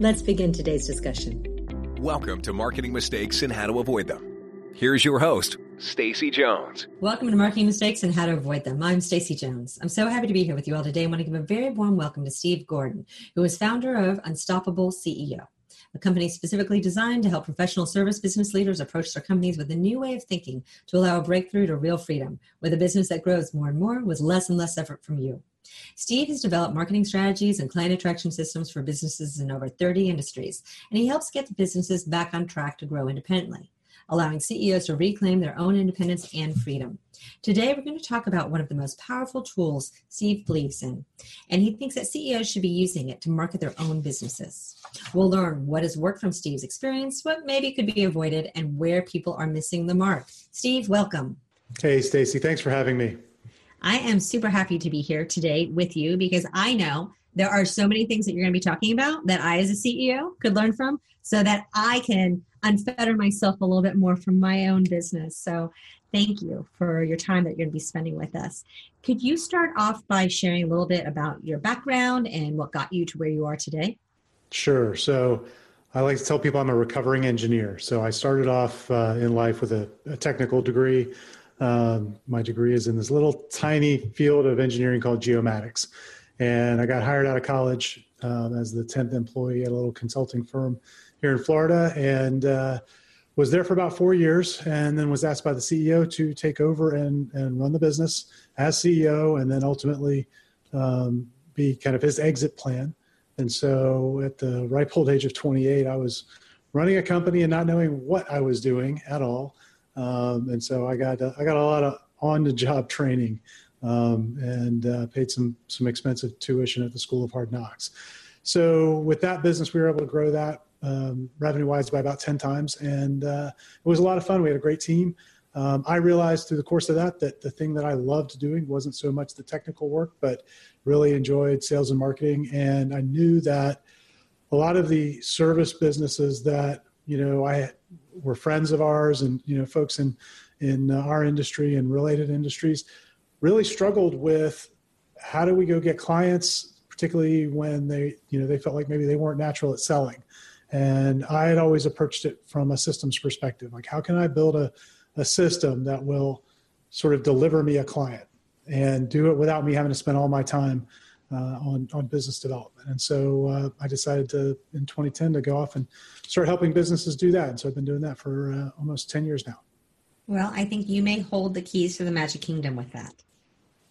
Let's begin today's discussion. Welcome to Marketing Mistakes and How to Avoid Them. Here's your host, Stacy Jones. Welcome to Marketing Mistakes and How to Avoid Them. I'm Stacy Jones. I'm so happy to be here with you all today. I want to give a very warm welcome to Steve Gordon, who is founder of Unstoppable CEO, a company specifically designed to help professional service business leaders approach their companies with a new way of thinking to allow a breakthrough to real freedom with a business that grows more and more with less and less effort from you. Steve has developed marketing strategies and client attraction systems for businesses in over 30 industries, and he helps get the businesses back on track to grow independently, allowing CEOs to reclaim their own independence and freedom. Today, we're going to talk about one of the most powerful tools Steve believes in, and he thinks that CEOs should be using it to market their own businesses. We'll learn what has worked from Steve's experience, what maybe could be avoided, and where people are missing the mark. Steve, welcome. Hey, Stacy, thanks for having me. I am super happy to be here today with you because I know there are so many things that you're going to be talking about that I, as a CEO, could learn from so that I can unfetter myself a little bit more from my own business. So, thank you for your time that you're going to be spending with us. Could you start off by sharing a little bit about your background and what got you to where you are today? Sure. So, I like to tell people I'm a recovering engineer. So, I started off uh, in life with a, a technical degree. Um, my degree is in this little tiny field of engineering called geomatics. And I got hired out of college um, as the 10th employee at a little consulting firm here in Florida and uh, was there for about four years and then was asked by the CEO to take over and, and run the business as CEO and then ultimately um, be kind of his exit plan. And so at the ripe old age of 28, I was running a company and not knowing what I was doing at all. Um, and so I got uh, I got a lot of on the job training um, and uh, paid some some expensive tuition at the School of Hard Knocks. So with that business, we were able to grow that um, revenue wise by about ten times, and uh, it was a lot of fun. We had a great team. Um, I realized through the course of that that the thing that I loved doing wasn't so much the technical work, but really enjoyed sales and marketing. And I knew that a lot of the service businesses that you know I were friends of ours and you know folks in in uh, our industry and related industries really struggled with how do we go get clients particularly when they you know they felt like maybe they weren't natural at selling. And i had always approached it from a systems perspective like how can i build a, a system that will sort of deliver me a client and do it without me having to spend all my time uh, on on business development. And so uh, I decided to in 2010 to go off and start helping businesses do that. And so I've been doing that for uh, almost 10 years now. Well, I think you may hold the keys to the Magic Kingdom with that.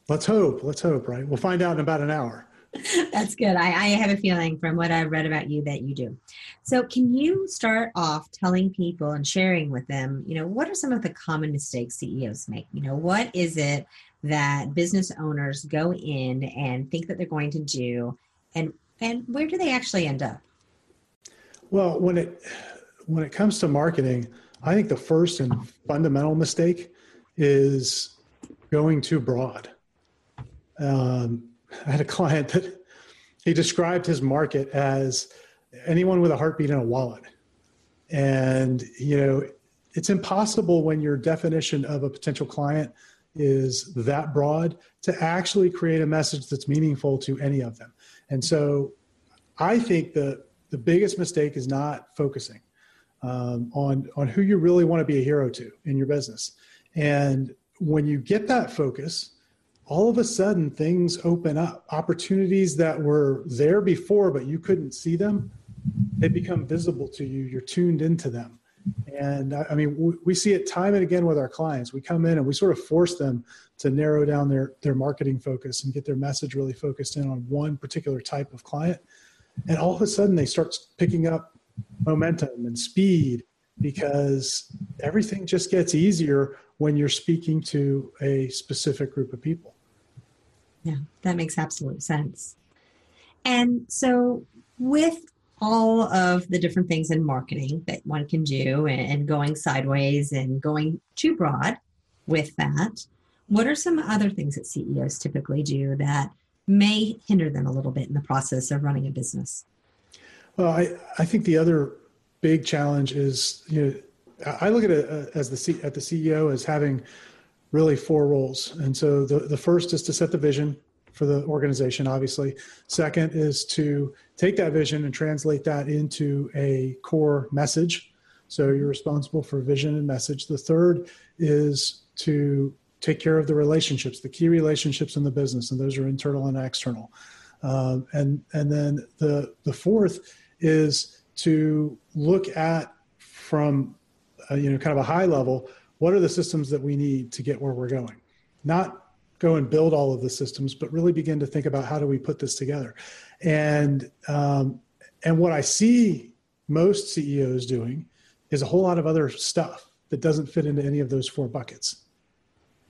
Let's hope. Let's hope. Right. We'll find out in about an hour. That's good. I, I, have a feeling from what I've read about you that you do. So, can you start off telling people and sharing with them, you know, what are some of the common mistakes CEOs make? You know, what is it that business owners go in and think that they're going to do and and where do they actually end up? Well when it when it comes to marketing i think the first and fundamental mistake is going too broad. Um, i had a client that he described his market as anyone with a heartbeat and a wallet. And you know it's impossible when your definition of a potential client is that broad to actually create a message that's meaningful to any of them. And so I think the, the biggest mistake is not focusing um, on, on who you really want to be a hero to in your business. And when you get that focus, all of a sudden things open up. Opportunities that were there before, but you couldn't see them, they become visible to you. You're tuned into them. And I mean, we, we see it time and again with our clients. We come in and we sort of force them to narrow down their, their marketing focus and get their message really focused in on one particular type of client. And all of a sudden, they start picking up momentum and speed because everything just gets easier when you're speaking to a specific group of people. Yeah, that makes absolute sense. And so, with all of the different things in marketing that one can do and, going sideways and going too broad with that, what are some other things that CEOs typically do that may hinder them a little bit in the process of running a business? Well, I, I think the other big challenge is, you know, I look at it uh, as the at the CEO as having really four roles. And so the, the first is to set the vision for the organization, obviously. Second is to take that vision and translate that into a core message. So you're responsible for vision and message. The third is to take care of the relationships, the key relationships in the business, and those are internal and external. Um, and and then the the fourth is to look at from a, you know kind of a high level what are the systems that we need to get where we're going, not go and build all of the systems, but really begin to think about how do we put this together. And um, and what I see most CEOs doing is a whole lot of other stuff that doesn't fit into any of those four buckets.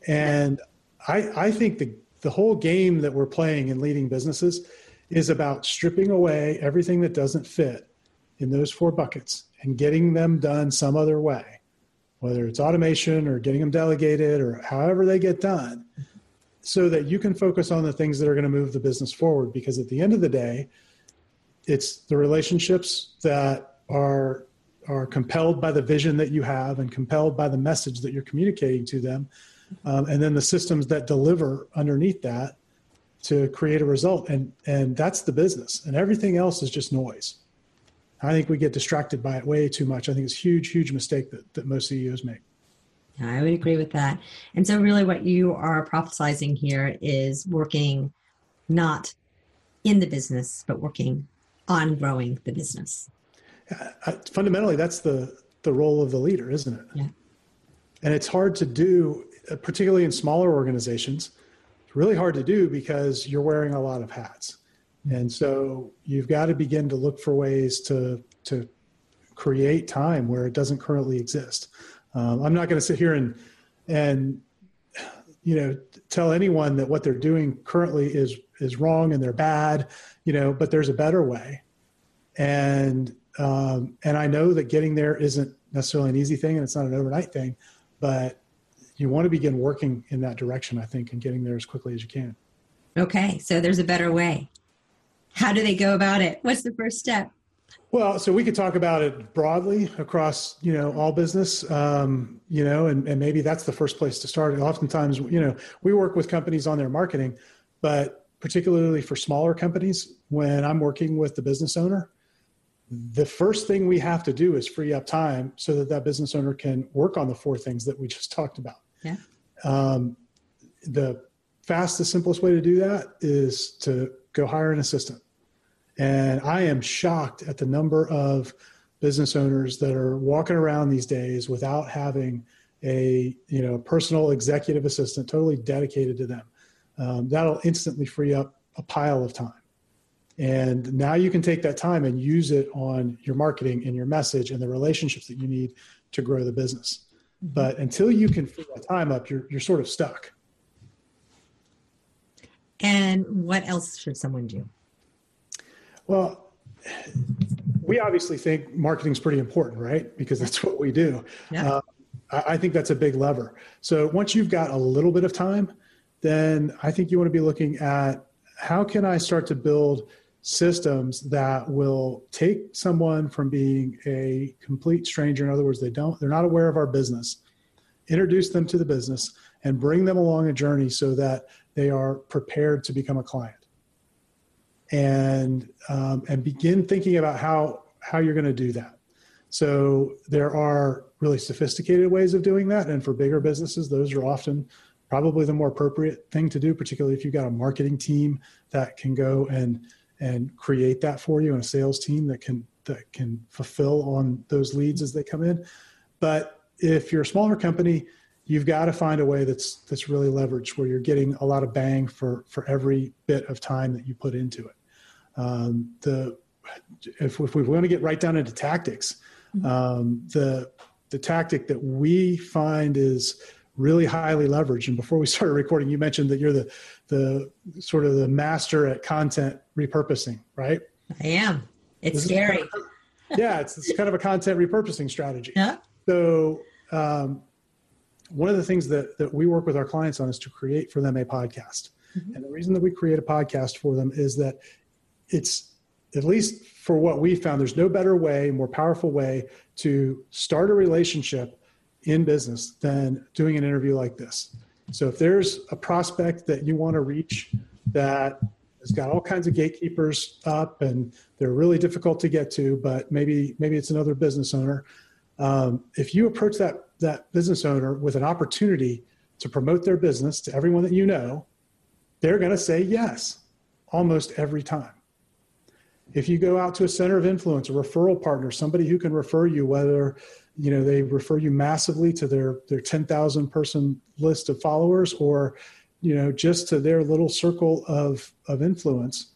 And I, I think the, the whole game that we're playing in leading businesses is about stripping away everything that doesn't fit in those four buckets and getting them done some other way, whether it's automation or getting them delegated or however they get done, so that you can focus on the things that are going to move the business forward. Because at the end of the day, it's the relationships that are are compelled by the vision that you have and compelled by the message that you're communicating to them um, and then the systems that deliver underneath that to create a result. And and that's the business. And everything else is just noise. I think we get distracted by it way too much. I think it's a huge huge mistake that, that most ceos make yeah, i would agree with that. And so really what you are prophesizing here is working not in the business but working on growing the business. Uh, fundamentally that's the the role of the leader isn't it? Yeah. And it's hard to do uh, particularly in smaller organizations, it's really hard to do because you're wearing a lot of hats. And so you've got to begin to look for ways to, to create time where it doesn't currently exist. Um, I'm not going to sit here and, and, you know, tell anyone that what they're doing currently is, is wrong and they're bad, you know, but there's a better way. And, um, and I know that getting there isn't necessarily an easy thing and it's not an overnight thing, but you want to begin working in that direction, I think, and getting there as quickly as you can. Okay, so there's a better way. How do they go about it? What's the first step? Well, so we could talk about it broadly across, you know, all business, um, you know, and, and maybe that's the first place to start. And oftentimes, you know, we work with companies on their marketing, but particularly for smaller companies, when I'm working with the business owner, the first thing we have to do is free up time so that that business owner can work on the four things that we just talked about. Yeah. Um, the fastest, simplest way to do that is to go hire an assistant. And I am shocked at the number of business owners that are walking around these days without having a you know personal executive assistant totally dedicated to them. Um, that'll instantly free up a pile of time. And now you can take that time and use it on your marketing and your message and the relationships that you need to grow the business. Mm-hmm. But until you can free that time up, you're, you're sort of stuck. And what else should someone do? Well, we obviously think marketing is pretty important, right? Because that's what we do. Yeah. Uh, I, I think that's a big lever. So once you've got a little bit of time, then I think you want to be looking at how can I start to build systems that will take someone from being a complete stranger in other words they don't they're not aware of our business introduce them to the business and bring them along a journey so that they are prepared to become a client and um, and begin thinking about how how you're going to do that so there are really sophisticated ways of doing that and for bigger businesses those are often probably the more appropriate thing to do particularly if you've got a marketing team that can go and and create that for you and a sales team that can that can fulfill on those leads as they come in. But if you're a smaller company, you've got to find a way that's that's really leveraged where you're getting a lot of bang for for every bit of time that you put into it. Um, the if, if we want to get right down into tactics, mm-hmm. um, the the tactic that we find is really highly leveraged. And before we started recording, you mentioned that you're the the sort of the master at content repurposing, right? I am. It's scary. Kind of, yeah, it's, it's kind of a content repurposing strategy. Yeah. So, um, one of the things that, that we work with our clients on is to create for them a podcast. Mm-hmm. And the reason that we create a podcast for them is that it's, at least for what we found, there's no better way, more powerful way to start a relationship in business than doing an interview like this. So if there's a prospect that you want to reach that has got all kinds of gatekeepers up and they're really difficult to get to, but maybe maybe it's another business owner. Um, if you approach that that business owner with an opportunity to promote their business to everyone that you know, they're going to say yes almost every time. If you go out to a center of influence, a referral partner, somebody who can refer you, whether you know they refer you massively to their their 10,000 person list of followers or you know just to their little circle of of influence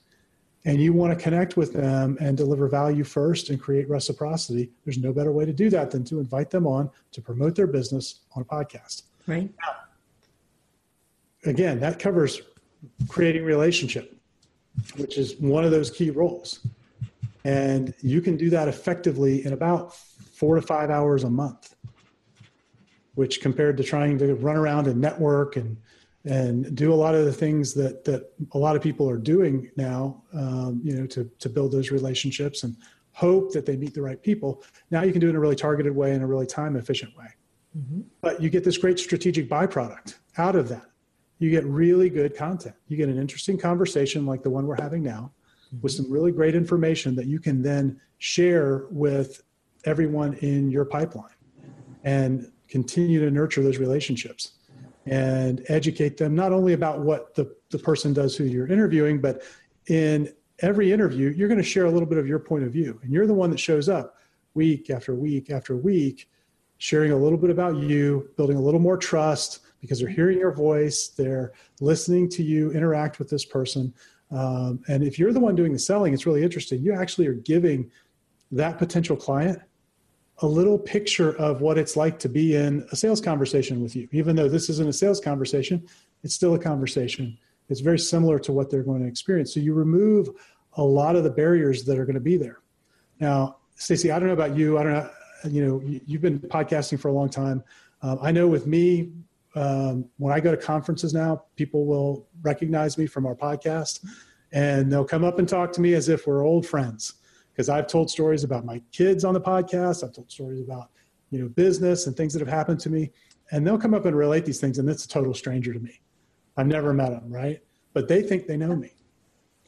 and you want to connect with them and deliver value first and create reciprocity there's no better way to do that than to invite them on to promote their business on a podcast. Right. Now, again that covers creating relationship which is one of those key roles and you can do that effectively in about four to five hours a month which compared to trying to run around and network and and do a lot of the things that that a lot of people are doing now, um, you know, to to build those relationships and hope that they meet the right people. Now you can do it in a really targeted way, in a really time efficient way. Mm-hmm. But you get this great strategic byproduct out of that. You get really good content. You get an interesting conversation like the one we're having now, mm-hmm. with some really great information that you can then share with everyone in your pipeline, and continue to nurture those relationships and educate them not only about what the, the person does who you're interviewing, but in every interview, you're going to share a little bit of your point of view. And you're the one that shows up week after week after week, sharing a little bit about you, building a little more trust because they're hearing your voice, they're listening to you interact with this person. Um, and if you're the one doing the selling, it's really interesting. You actually are giving that potential client a little picture of what it's like to be in a sales conversation with you. Even though this isn't a sales conversation, it's still a conversation. It's very similar to what they're going to experience. So you remove a lot of the barriers that are going to be there. Now, Stacy, I don't know about you. I don't know. You know, you've been podcasting for a long time. Um, I know with me, um, when I go to conferences now, people will recognize me from our podcast, and they'll come up and talk to me as if we're old friends because I've told stories about my kids on the podcast. I've told stories about, you know, business and things that have happened to me. And they'll come up and relate these things, and it's a total stranger to me. I've never met them, right? But they think they know me.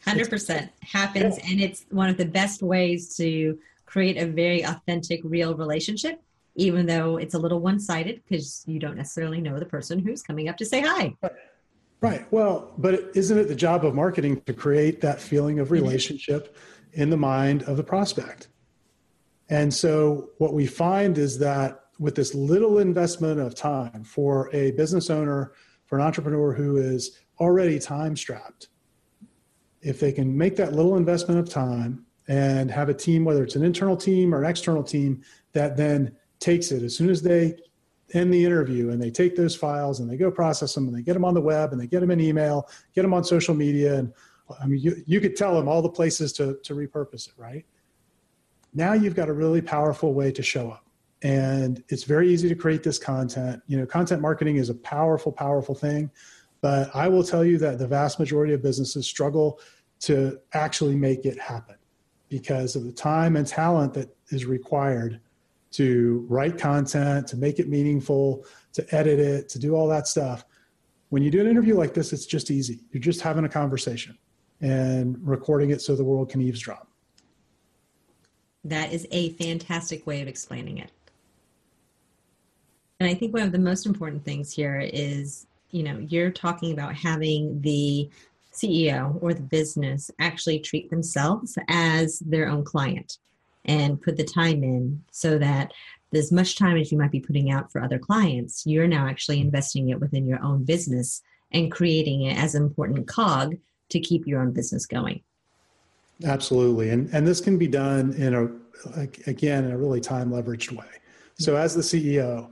100% happens. Yeah. And it's one of the best ways to create a very authentic, real relationship, even though it's a little one sided because you don't necessarily know the person who's coming up to say hi. Right. right. Well, but isn't it the job of marketing to create that feeling of mm-hmm. relationship? in the mind of the prospect. And so what we find is that with this little investment of time for a business owner, for an entrepreneur who is already time strapped, if they can make that little investment of time and have a team, whether it's an internal team or an external team, that then takes it as soon as they end the interview and they take those files and they go process them and they get them on the web and they get them in email, get them on social media and I mean, you, you could tell them all the places to, to repurpose it, right? Now you've got a really powerful way to show up. And it's very easy to create this content. You know, content marketing is a powerful, powerful thing. But I will tell you that the vast majority of businesses struggle to actually make it happen because of the time and talent that is required to write content, to make it meaningful, to edit it, to do all that stuff. When you do an interview like this, it's just easy. You're just having a conversation and recording it so the world can eavesdrop. That is a fantastic way of explaining it. And I think one of the most important things here is, you know, you're talking about having the CEO or the business actually treat themselves as their own client and put the time in so that as much time as you might be putting out for other clients, you're now actually investing it within your own business and creating it as an important cog to keep your own business going. Absolutely. And, and this can be done in a, again, in a really time leveraged way. So as the CEO,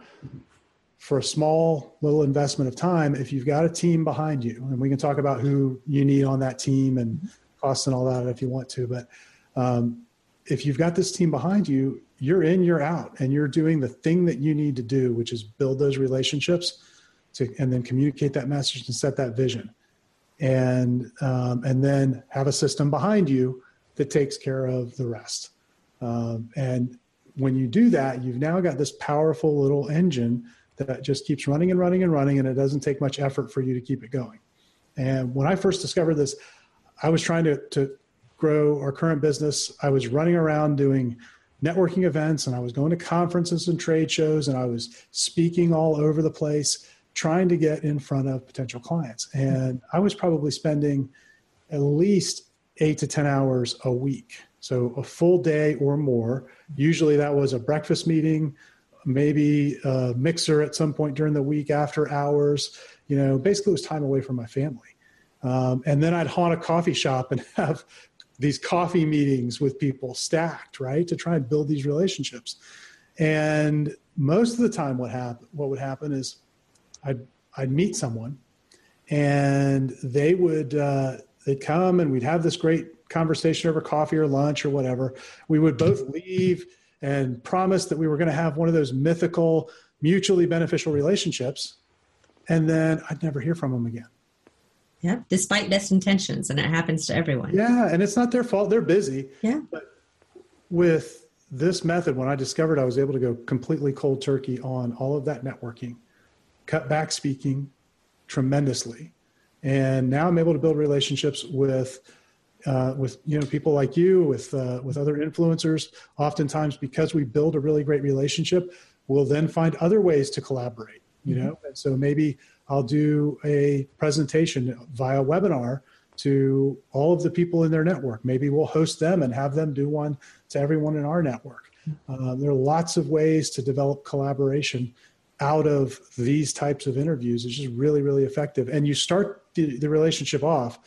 for a small little investment of time, if you've got a team behind you, and we can talk about who you need on that team and costs and all that if you want to, but um, if you've got this team behind you, you're in, you're out, and you're doing the thing that you need to do, which is build those relationships to, and then communicate that message and set that vision. And, um, and then have a system behind you that takes care of the rest. Um, and when you do that, you've now got this powerful little engine that just keeps running and running and running, and it doesn't take much effort for you to keep it going. And when I first discovered this, I was trying to, to grow our current business. I was running around doing networking events and I was going to conferences and trade shows and I was speaking all over the place trying to get in front of potential clients. And I was probably spending at least eight to 10 hours a week. So a full day or more. Usually that was a breakfast meeting, maybe a mixer at some point during the week after hours. You know, basically it was time away from my family. Um, and then I'd haunt a coffee shop and have these coffee meetings with people stacked, right, to try and build these relationships. And most of the time, what happened, what would happen is, I'd I'd meet someone, and they would uh, they'd come and we'd have this great conversation over coffee or lunch or whatever. We would both leave and promise that we were going to have one of those mythical, mutually beneficial relationships, and then I'd never hear from them again. Yeah, despite best intentions, and it happens to everyone. Yeah, and it's not their fault; they're busy. Yeah. But with this method, when I discovered I was able to go completely cold turkey on all of that networking, cut back speaking tremendously, and now I'm able to build relationships with. Uh, with you know people like you with uh, with other influencers oftentimes because we build a really great relationship we'll then find other ways to collaborate you mm-hmm. know and so maybe I'll do a presentation via webinar to all of the people in their network. Maybe we'll host them and have them do one to everyone in our network. Uh, there are lots of ways to develop collaboration out of these types of interviews. It's just really, really effective. And you start the, the relationship off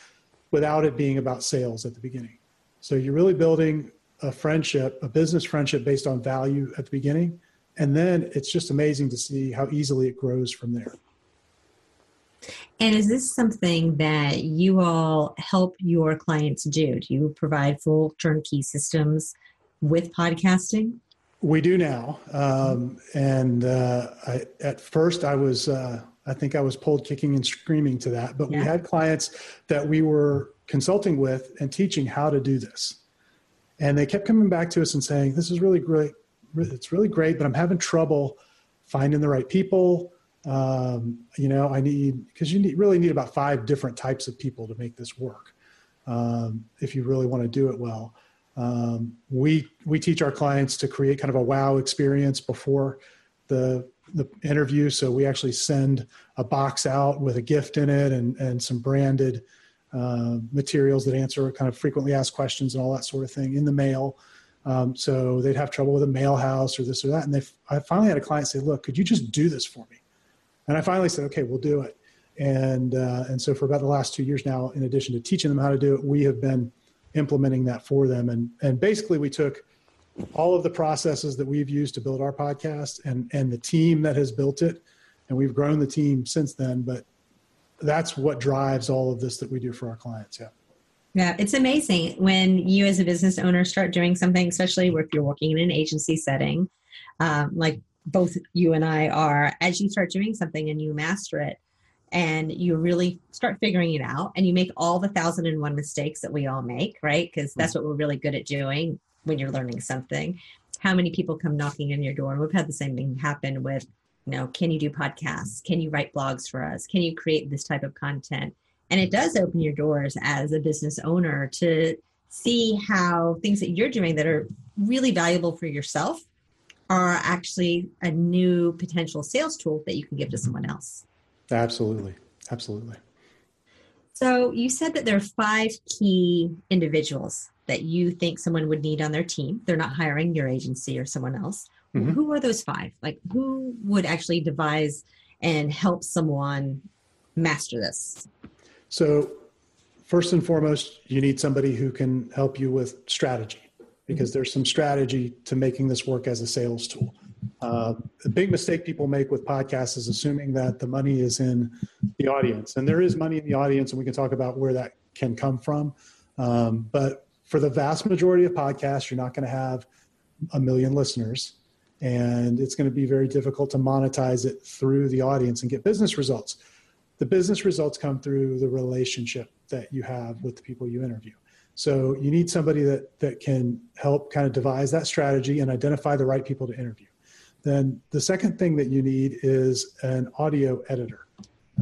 without it being about sales at the beginning. So you're really building a friendship, a business friendship based on value at the beginning. And then it's just amazing to see how easily it grows from there. And is this something that you all help your clients do? Do you provide full turnkey systems with podcasting? We do now. Um, and uh, I, at first, I was, uh, I think I was pulled kicking and screaming to that. But yeah. we had clients that we were consulting with and teaching how to do this. And they kept coming back to us and saying, This is really great. It's really great, but I'm having trouble finding the right people um, you know i need because you need, really need about five different types of people to make this work um, if you really want to do it well. Um, we we teach our clients to create kind of a wow experience before the the interview so we actually send a box out with a gift in it and and some branded uh, materials that answer kind of frequently asked questions and all that sort of thing in the mail. Um, so they'd have trouble with a mail house or this or that and they i finally had a client say look could you just do this for me and I finally said, okay, we'll do it. And, uh, and so for about the last two years now, in addition to teaching them how to do it, we have been implementing that for them. And, and basically we took all of the processes that we've used to build our podcast and, and the team that has built it. And we've grown the team since then, but that's what drives all of this that we do for our clients. Yeah. Yeah, it's amazing when you as a business owner start doing something, especially if you're working in an agency setting, um, like both you and I are, as you start doing something and you master it and you really start figuring it out and you make all the thousand and one mistakes that we all make, right? Because that's what we're really good at doing when you're learning something. How many people come knocking on your door? And we've had the same thing happen with, you know, can you do podcasts? Can you write blogs for us? Can you create this type of content? And it does open your doors as a business owner to see how things that you're doing that are really valuable for yourself are actually a new potential sales tool that you can give to someone else. Absolutely. Absolutely. So you said that there are five key individuals that you think someone would need on their team. They're not hiring your agency or someone else. Mm-hmm. Who are those five? Like who would actually devise and help someone master this? So first and foremost, you need somebody who can help you with strategy because there's some strategy to making this work as a sales tool. Uh, the big mistake people make with podcasts is assuming that the money is in the audience, and there is money in the audience, and we can talk about where that can come from. Um, but for the vast majority of podcasts, you're not going to have a million listeners and it's going to be very difficult to monetize it through the audience and get business results. The business results come through the relationship that you have with the people you interview. So you need somebody that that can help kind of devise that strategy and identify the right people to interview. Then the second thing that you need is an audio editor,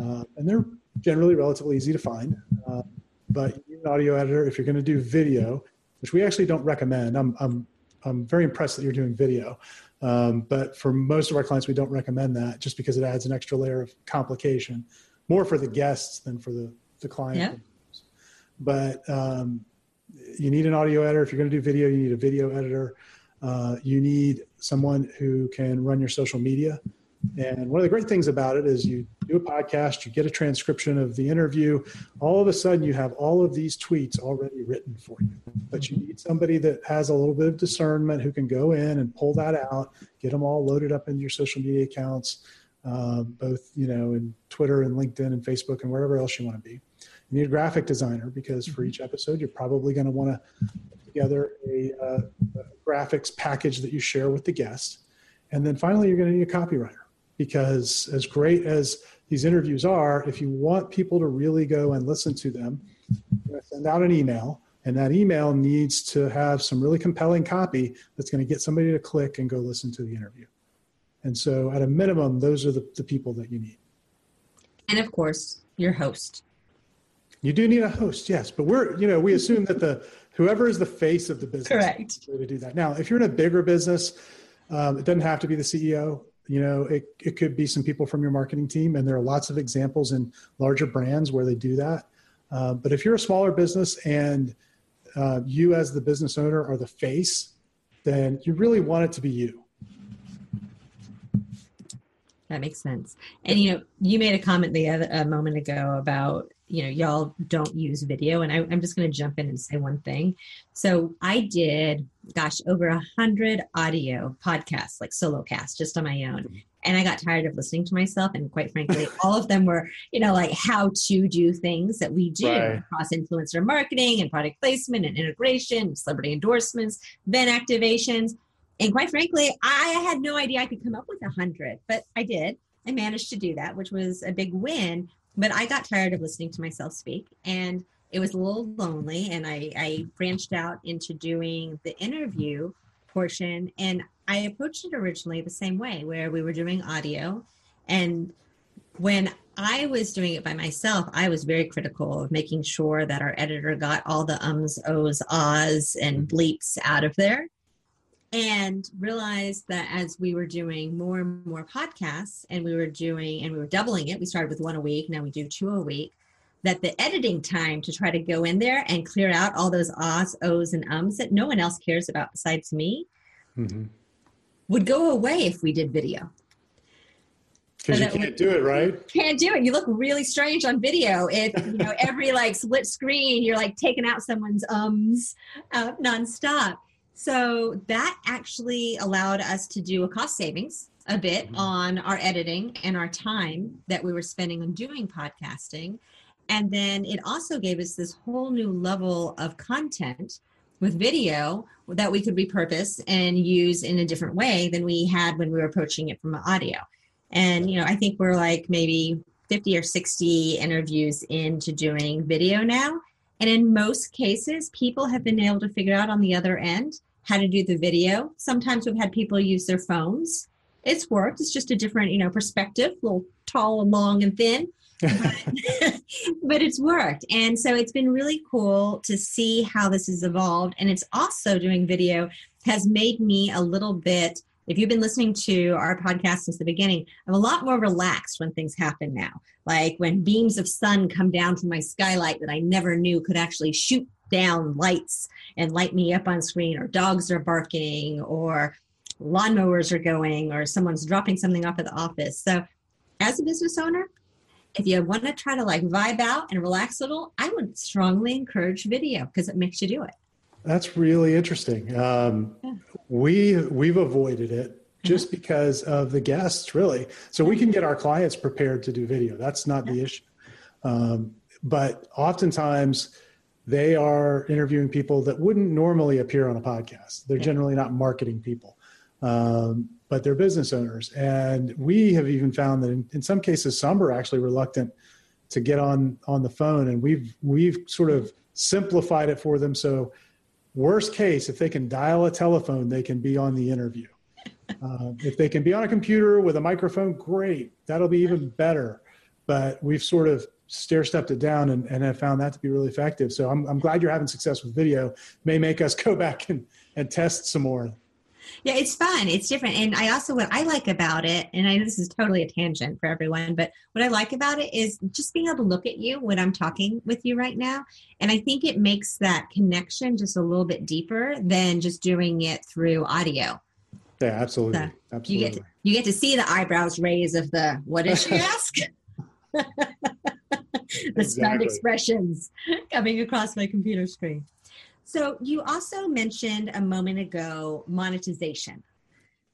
uh, and they're generally relatively easy to find. Uh, but you need an audio editor if you're going to do video, which we actually don't recommend. I'm I'm I'm very impressed that you're doing video. Um, but for most of our clients, we don't recommend that just because it adds an extra layer of complication, more for the guests than for the, the client. Yeah. But um, you need an audio editor. If you're going to do video, you need a video editor. Uh, you need someone who can run your social media. And one of the great things about it is you do a podcast, you get a transcription of the interview. All of a sudden, you have all of these tweets already written for you. But you need somebody that has a little bit of discernment who can go in and pull that out, get them all loaded up into your social media accounts, uh, both you know in Twitter and LinkedIn and Facebook and wherever else you want to be. You need a graphic designer because for each episode, you're probably going to want to put together a, uh, a graphics package that you share with the guest. And then finally, you're going to need a copywriter because as great as these interviews are, if you want people to really go and listen to them, send out an email, and that email needs to have some really compelling copy that's going to get somebody to click and go listen to the interview. And so, at a minimum, those are the, the people that you need. And of course, your host. You do need a host, yes, but we're you know we assume that the whoever is the face of the business Correct. to do that. Now, if you're in a bigger business, um, it doesn't have to be the CEO you know it, it could be some people from your marketing team and there are lots of examples in larger brands where they do that uh, but if you're a smaller business and uh, you as the business owner are the face then you really want it to be you that makes sense and you know you made a comment the other a moment ago about you know y'all don't use video and I, am just going to jump in and say one thing. So i did gosh over a hundred audio podcasts like solo casts just on my own. Mm-hmm. And i got tired of listening to myself and quite frankly all of them were you know like how to do things that we do Right. across influencer marketing and product placement and integration celebrity endorsements then activations. And quite frankly i had no idea i could come up with a hundred but i did. I managed to do that which was a big win but I got tired of listening to myself speak and it was a little lonely and I, I branched out into doing the interview portion and I approached it originally the same way where we were doing audio and when I was doing it by myself, I was very critical of making sure that our editor got all the ums, ohs, ahs, and bleeps out of there and realized that as we were doing more and more podcasts and we were doing and we were doubling it we started with one a week now we do two a week that the editing time to try to go in there and clear out all those ahs ohs and ums that no one else cares about besides me mm-hmm. would go away if we did video. Because you that we- can't do it right? Can't do it. You look really strange on video if you know every like split screen you're like taking out someone's ums uh, nonstop so that actually allowed us to do a cost savings a bit Mhm. on our editing and our time that we were spending on doing podcasting. And then it also gave us this whole new level of content with video that we could repurpose and use in a different way than we had when we were approaching it from audio. And, you know, I think we're like maybe 50 or 60 interviews into doing video now. And in most cases, people have been able to figure out on the other end how to do the video. Sometimes we've had people use their phones. It's worked. It's just a different, you know, perspective, a little tall and long and thin. but, but it's worked. And so it's been really cool to see how this has evolved. And it's also doing video has made me a little bit, if you've been listening to our podcast since the beginning, I'm a lot more relaxed when things happen now. Like when beams of sun come down from my skylight that I never knew could actually shoot down lights and light me up on screen, or dogs are barking, or lawnmowers are going, or someone's dropping something off at the office. So, as a business owner, if you want to try to like vibe out and relax a little, I would strongly encourage video because it makes you do it. That's really interesting. Um, Yeah. We we've avoided it just because of the guests, really. So we can get our clients prepared to do video. That's not the issue. Um, but oftentimes, they are interviewing people that wouldn't normally appear on a podcast. They're generally not marketing people, um, but they're business owners. And we have even found that in, in, some cases, some are actually reluctant to get on on the phone, and we've we've sort of simplified it for them. So, worst case, if they can dial a telephone, they can be on the interview. Uh, if they can be on a computer with a microphone, great. That'll be even better. But we've sort of stair stepped it down and, and have found that to be really effective. So I'm, I'm glad you're having success with video. May make us go back and, and test some more. Yeah, it's fun. It's different. And I also, what I like about it, and I this is totally a tangent for everyone, but what I like about it is just being able to look at you when I'm talking with you right now. And I think it makes that connection just a little bit deeper than just doing it through audio. Yeah, absolutely. So absolutely. You get, to, you get to see the eyebrows raise of the, what did she ask? the exactly. expressions coming across my computer screen. So you also mentioned a moment ago monetization.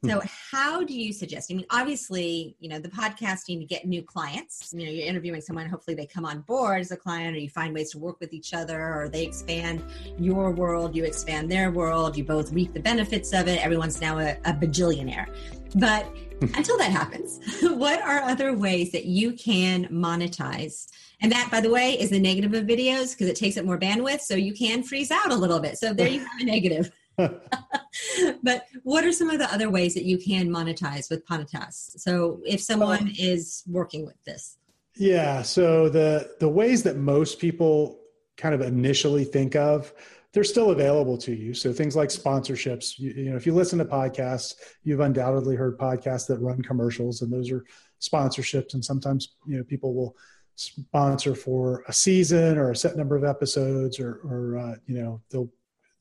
So hmm. how do you suggest? I mean, obviously, you know, the podcasting to get new clients. You know, you're interviewing someone, hopefully they come on board as a client, or you find ways to work with each other, or they expand your world, you expand their world, you both reap the benefits of it. Everyone's now a, a bajillionaire. But until that happens, what are other ways that you can monetize? And that, by the way, is the negative of videos because it takes up more bandwidth. So you can freeze out a little bit. So there you have a negative. but what are some of the other ways that you can monetize with podcasts? So if someone um, is working with this. Yeah. So the the ways that most people kind of initially think of they're still available to you. So things like sponsorships, you, you, know, if you listen to podcasts, you've undoubtedly heard podcasts that run commercials, and those are sponsorships. And sometimes you know people will sponsor for a season or a set number of episodes, or, or uh, you know they'll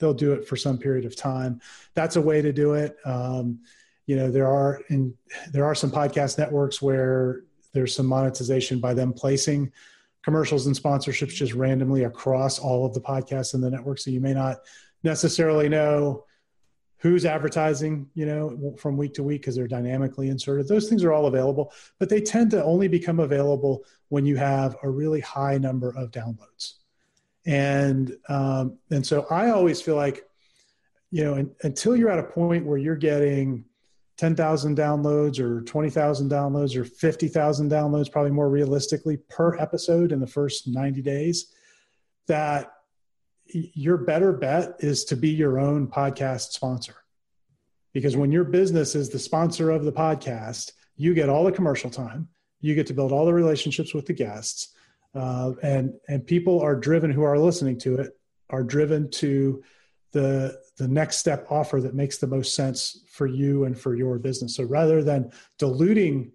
they'll do it for some period of time. That's a way to do it. Um, you know, there are in there are some podcast networks where there's some monetization by them placing commercials and sponsorships just randomly across all of the podcasts in the network. So you may not necessarily know who's advertising, you know, from week to week because they're dynamically inserted. Those things are all available, but they tend to only become available when you have a really high number of downloads. And um, and so I always feel like, you know, until you're at a point where you're getting 10,000 downloads or 20,000 downloads or 50,000 downloads, probably more realistically, per episode in the first 90 days, that your better bet is to be your own podcast sponsor. Because when your business is the sponsor of the podcast, you get all the commercial time, you get to build all the relationships with the guests, uh, and and people are driven who are listening to it are driven to the the next step offer that makes the most sense for you and for your business. So rather than diluting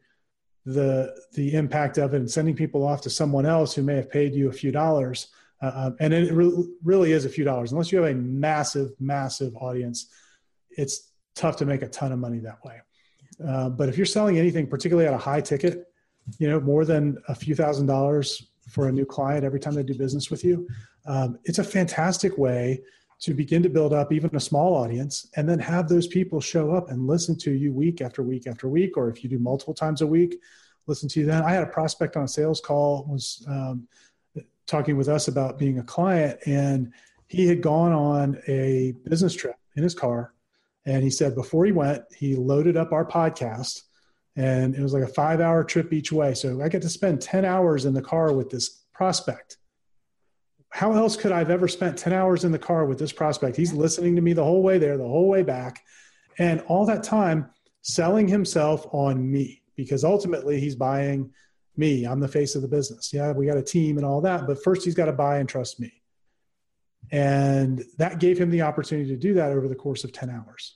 the the impact of it and sending people off to someone else who may have paid you a few dollars, uh, um, and it re- really is a few dollars. Unless you have a massive, massive audience, it's tough to make a ton of money that way. Uh, but if you're selling anything, particularly at a high ticket, you know, more than a few thousand dollars for a new client every time they do business with you, um, it's a fantastic way to begin to build up even a small audience and then have those people show up and listen to you week after week after week or if you do multiple times a week listen to you then. I had a prospect on a sales call was um, talking with us about being a client and he had gone on a business trip in his car and he said before he went he loaded up our podcast and it was like a five hour trip each way. So i get to spend 10 hours in the car with this prospect how else could I've ever spent 10 hours in the car with this prospect? He's listening to me the whole way there, the whole way back. And all that time selling himself on me because ultimately he's buying me. I'm the face of the business. Yeah, we got a team and all that, but first he's got to buy and trust me. And that gave him the opportunity to do that over the course of 10 hours.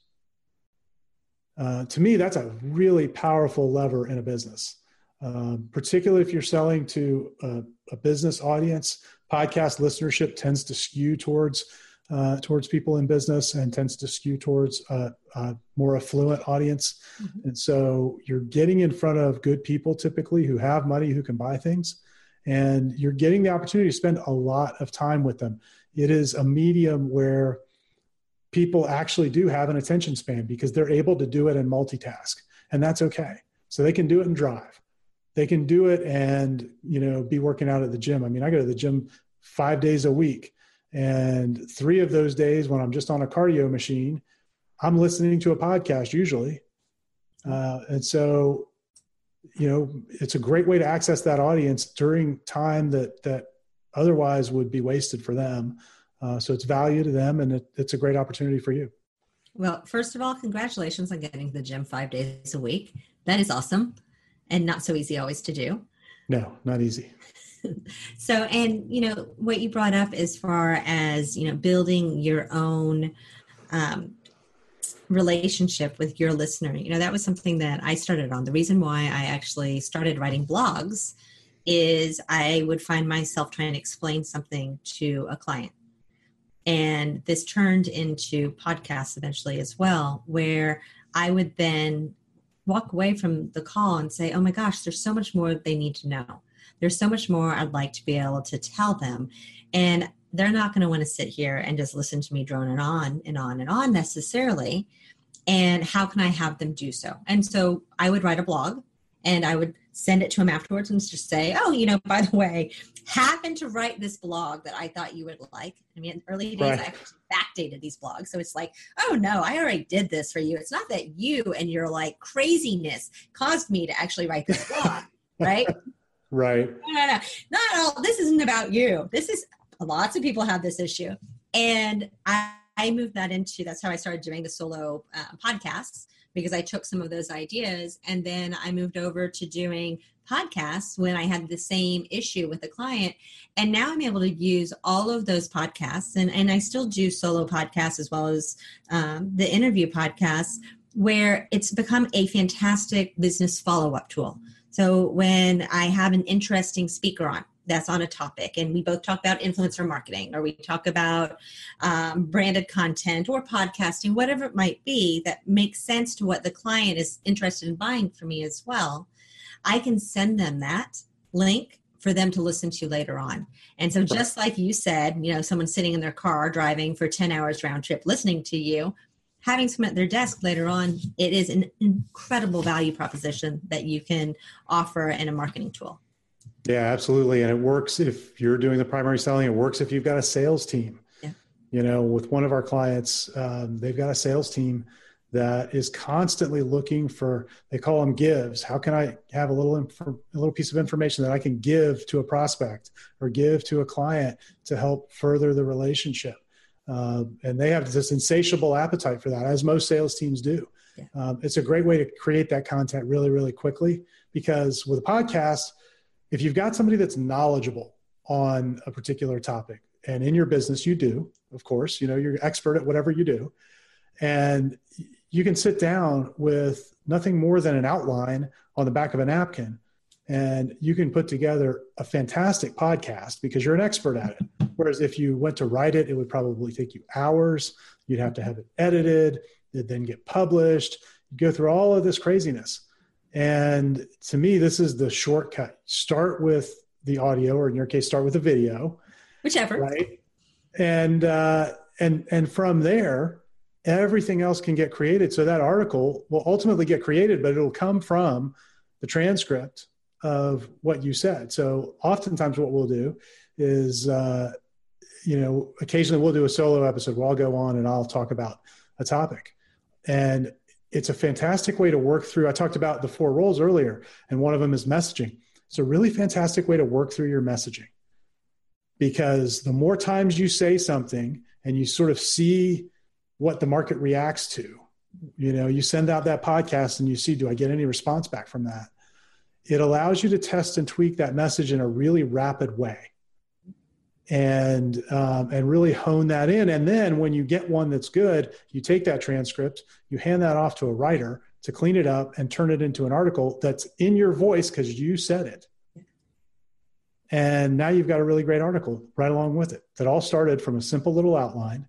Uh, to me, that's a really powerful lever in a business, um, particularly if you're selling to a, a business audience podcast listenership tends to skew towards uh, towards people in business and tends to skew towards a, a more affluent audience. Mm-hmm. And so you're getting in front of good people typically who have money who can buy things, and you're getting the opportunity to spend a lot of time with them. It is a medium where people actually do have an attention span because they're able to do it and multitask, and that's okay. So they can do it and drive they can do it and you know be working out at the gym i mean i go to the gym five days a week And three of those days when I'm just on a cardio machine, I'm listening to a podcast usually. Uh, and so, you know, it's a great way to access that audience during time that that otherwise would be wasted for them. Uh, so it's value to them, and it, it's a great opportunity for you. Well, first of all, congratulations on getting to the gym five days a week. That is awesome, and not so easy always to do. No, not easy. so, and you know what you brought up as far as you know building your own um, relationship with your listener. You know that was something that I started on. The reason why I actually started writing blogs is I would find myself trying to explain something to a client. And this turned into podcasts eventually as well, where I would then walk away from the call and say, oh my gosh, there's so much more they need to know. There's so much more I'd like to be able to tell them. And they're not going to want to sit here and just listen to me droning on and on and on necessarily. And how can I have them do so? And so I would write a blog and I would send it to him afterwards and just say, oh, you know, by the way, happened to write this blog that I thought you would like. I mean, early days, right. I backdated these blogs. So it's like, oh no, I already did this for you. It's not that you and your like craziness caused me to actually write this blog, right? Right. No, no, no. Not all. This isn't about you. This is lots of people have this issue. And I, I moved that into that's how I started doing the solo uh, podcasts because I took some of those ideas and then I moved over to doing podcasts when I had the same issue with a client. And now I'm able to use all of those podcasts and, and I still do solo podcasts as well as um, the interview podcasts where it's become a fantastic business follow up tool. So when I have an interesting speaker on, that's on a topic. And we both talk about influencer marketing or we talk about um, branded content or podcasting whatever it might be that makes sense to what the client is interested in buying for me as well. I can send them that link for them to listen to later on. And so just like you said you know someone sitting in their car driving for 10 hours round trip listening to you having someone at their desk later on it is an incredible value proposition that you can offer in a marketing tool yeah, absolutely. And it works if you're doing the primary selling, it works if you've got a sales team. Yeah. You know, with one of our clients, um, they've got a sales team that is constantly looking for they call them gives how can i have a little inf- a little piece of information that i can give to a prospect or give to a client to help further the relationship uh, and they have this insatiable appetite for that as most sales teams do yeah. um, it's a great way to create that content really really quickly because with a podcast if you've got somebody that's knowledgeable on a particular topic and in your business you do of course you know you're expert at whatever you do and you can sit down with nothing more than an outline on the back of a napkin and you can put together a fantastic podcast because you're an expert at it. Whereas if you went to write it it would probably take you hours. You'd have to have it edited. It then get published. You go through all of this craziness and to me, this is the shortcut. Start with the audio, or in your case, start with the video, whichever. Right. And uh, and and from there, everything else can get created. So that article will ultimately get created, but it'll come from the transcript of what you said. So oftentimes, what we'll do is, uh, you know, occasionally we'll do a solo episode where I'll go on and I'll talk about a topic, and it's a fantastic way to work through. I talked about the four roles earlier, and one of them is messaging. It's a really fantastic way to work through your messaging because the more times you say something and you sort of see what the market reacts to, you know, you send out that podcast and you see, do I get any response back from that? It allows you to test and tweak that message in a really rapid way and um, and really hone that in. And then when you get one that's good, you take that transcript, you hand that off to a writer to clean it up and turn it into an article that's in your voice because you said it. And now you've got a really great article right along with it that all started from a simple little outline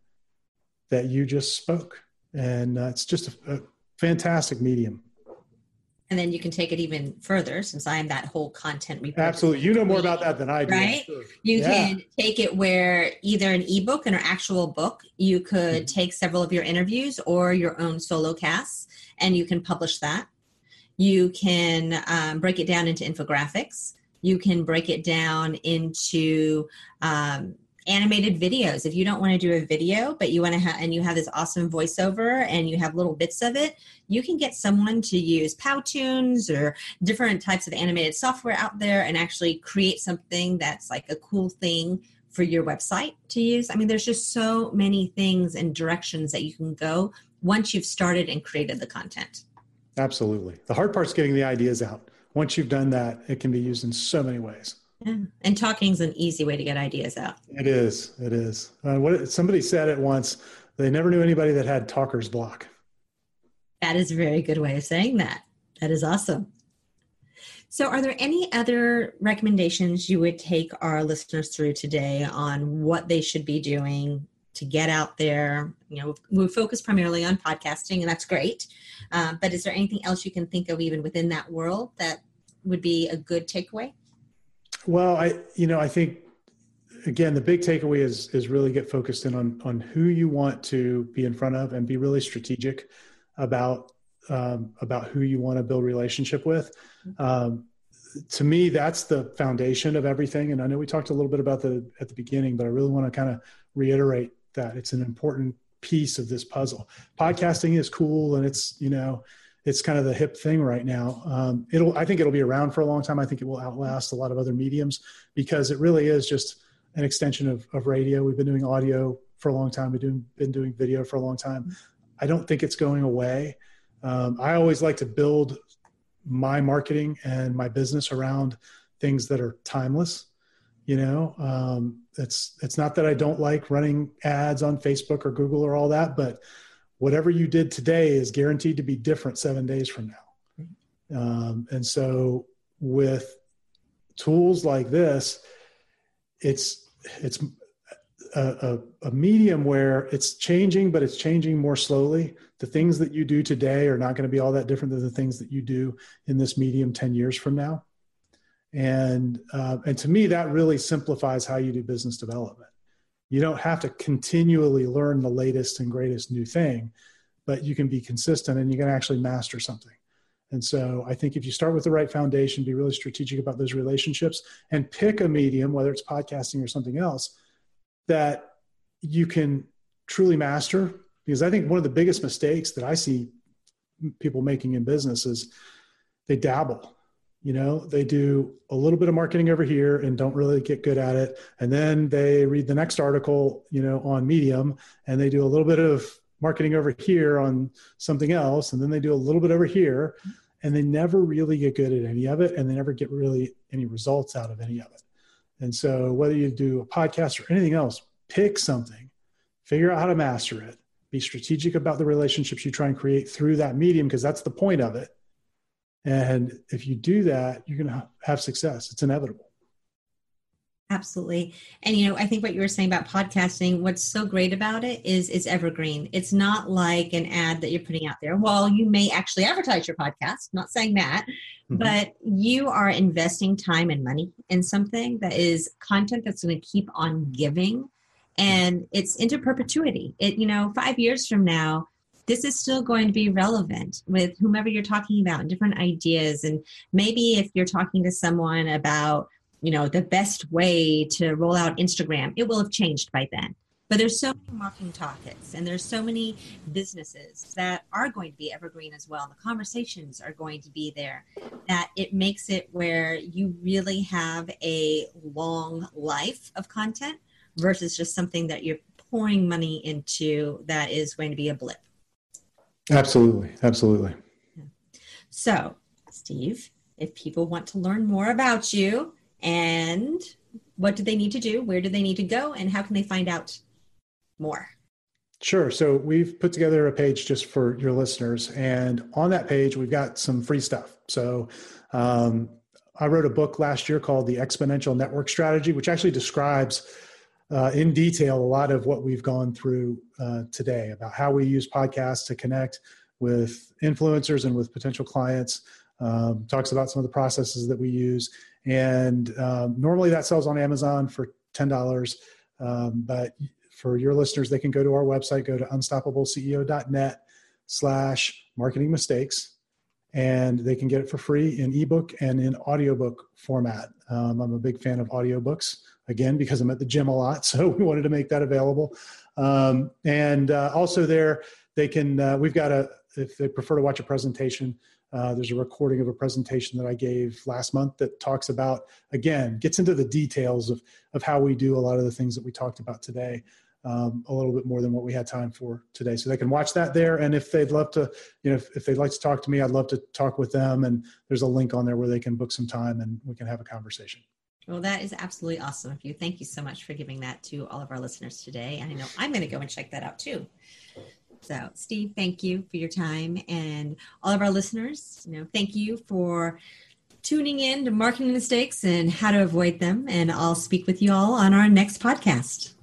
that you just spoke. And uh, it's just a, a fantastic medium and then you can take it even further since i am that whole content report absolutely you know more about that than i do right sure. you yeah. can take it where either an ebook and an actual book you could mm-hmm. take several of your interviews or your own solo casts and you can publish that you can um, break it down into infographics you can break it down into um, animated videos. If you don't want to do a video, but you want to have, and you have this awesome voiceover and you have little bits of it, you can get someone to use Powtoons or different types of animated software out there and actually create something that's like a cool thing for your website to use. I mean, there's just so many things and directions that you can go once you've started and created the content. Absolutely. The hard part's getting the ideas out. Once you've done that, it can be used in so many ways. Yeah. And talking is an easy way to get ideas out. It is. It is. Uh, what somebody said it once. They never knew anybody that had talker's block. That is a very good way of saying that. That is awesome. So, are there any other recommendations you would take our listeners through today on what they should be doing to get out there? You know, we focus primarily on podcasting, and that's great. Uh, but is there anything else you can think of, even within that world, that would be a good takeaway? Well, I, you know, I think again, the big takeaway is is really get focused in on on who you want to be in front of, and be really strategic about um, about who you want to build relationship with. Um, to me, that's the foundation of everything. And I know we talked a little bit about the at the beginning, but I really want to kind of reiterate that it's an important piece of this puzzle. Podcasting is cool, and it's you know it's kind of the hip thing right now. Um, it'll I think it'll be around for a long time. I think it will outlast a lot of other mediums because it really is just an extension of, of radio. We've been doing audio for a long time. We've been, been doing video for a long time. I don't think it's going away. Um, I always like to build my marketing and my business around things that are timeless. You know, um, it's it's not that I don't like running ads on Facebook or Google or all that, but whatever you did today is guaranteed to be different seven days from now. Um, and so with tools like this, it's it's a, a, a, medium where it's changing, but it's changing more slowly. The things that you do today are not going to be all that different than the things that you do in this medium 10 years from now. And, uh, and to me, that really simplifies how you do business development. You don't have to continually learn the latest and greatest new thing, but you can be consistent and you can actually master something. And so I think if you start with the right foundation, be really strategic about those relationships and pick a medium, whether it's podcasting or something else, that you can truly master because i think one of the biggest mistakes that i see people making in business is they dabble you know they do a little bit of marketing over here and don't really get good at it and then they read the next article you know on medium and they do a little bit of marketing over here on something else and then they do a little bit over here and they never really get good at any of it and they never get really any results out of any of it and so, whether you do a podcast or anything else, pick something, figure out how to master it, be strategic about the relationships you try and create through that medium, because that's the point of it. And if you do that, you're going to have success. It's inevitable. Absolutely. And you know, I think what you were saying about podcasting, what's so great about it is it's evergreen. It's not like an ad that you're putting out there. Well, you may actually advertise your podcast, I'm not saying that, mm-hmm. but you are investing time and money in something that is content that's going to keep on giving and it's into perpetuity. It, you know, 5 years from now, this is still going to be relevant with whomever you're talking about and different ideas. And maybe if you're talking to someone about you know the best way to roll out instagram it will have changed by then. But there's so many marketing topics and there's so many businesses that are going to be evergreen as well. The conversations are going to be there that it makes it where you really have a long life of content versus just something that you're pouring money into that is going to be a blip absolutely absolutely so steve if people want to learn more about you and what do they need to do? Where do they need to go? And how can they find out more? Sure. So we've put together a page just for your listeners. And on that page, we've got some free stuff. So um, I wrote a book last year called The Exponential Network Strategy, which actually describes uh, in detail a lot of what we've gone through uh, today about how we use podcasts to connect with influencers and with potential clients. Um, talks about some of the processes that we use and um, normally that sells on Amazon for $10. Um, but for your listeners, they can go to our website, go to unstoppableceo.net slash marketing mistakes. and they can get it for free in ebook and in audiobook format. Um, I'm a big fan of audiobooks, again, because I'm at the gym a lot, so we wanted to make that available. Um, and uh, also, there, they can, uh, we've got a, if they prefer to watch a presentation, uh, there's a recording of a presentation that I gave last month that talks about, again, gets into the details of, of how we do a lot of the things that we talked about today um, a little bit more than what we had time for today. So they can watch that there. And if they'd love to, you know, if, if, they'd like to talk to me, I'd love to talk with them. And there's a link on there where they can book some time and we can have a conversation. Well, that is absolutely awesome of you. Thank you so much for giving that to all of our listeners today. And I know I'm going to go and check that out too. So, Steve, thank you for your time. And all of our listeners, you know, thank you for tuning in to marketing mistakes and how to avoid them. And I'll speak with you all on our next podcast.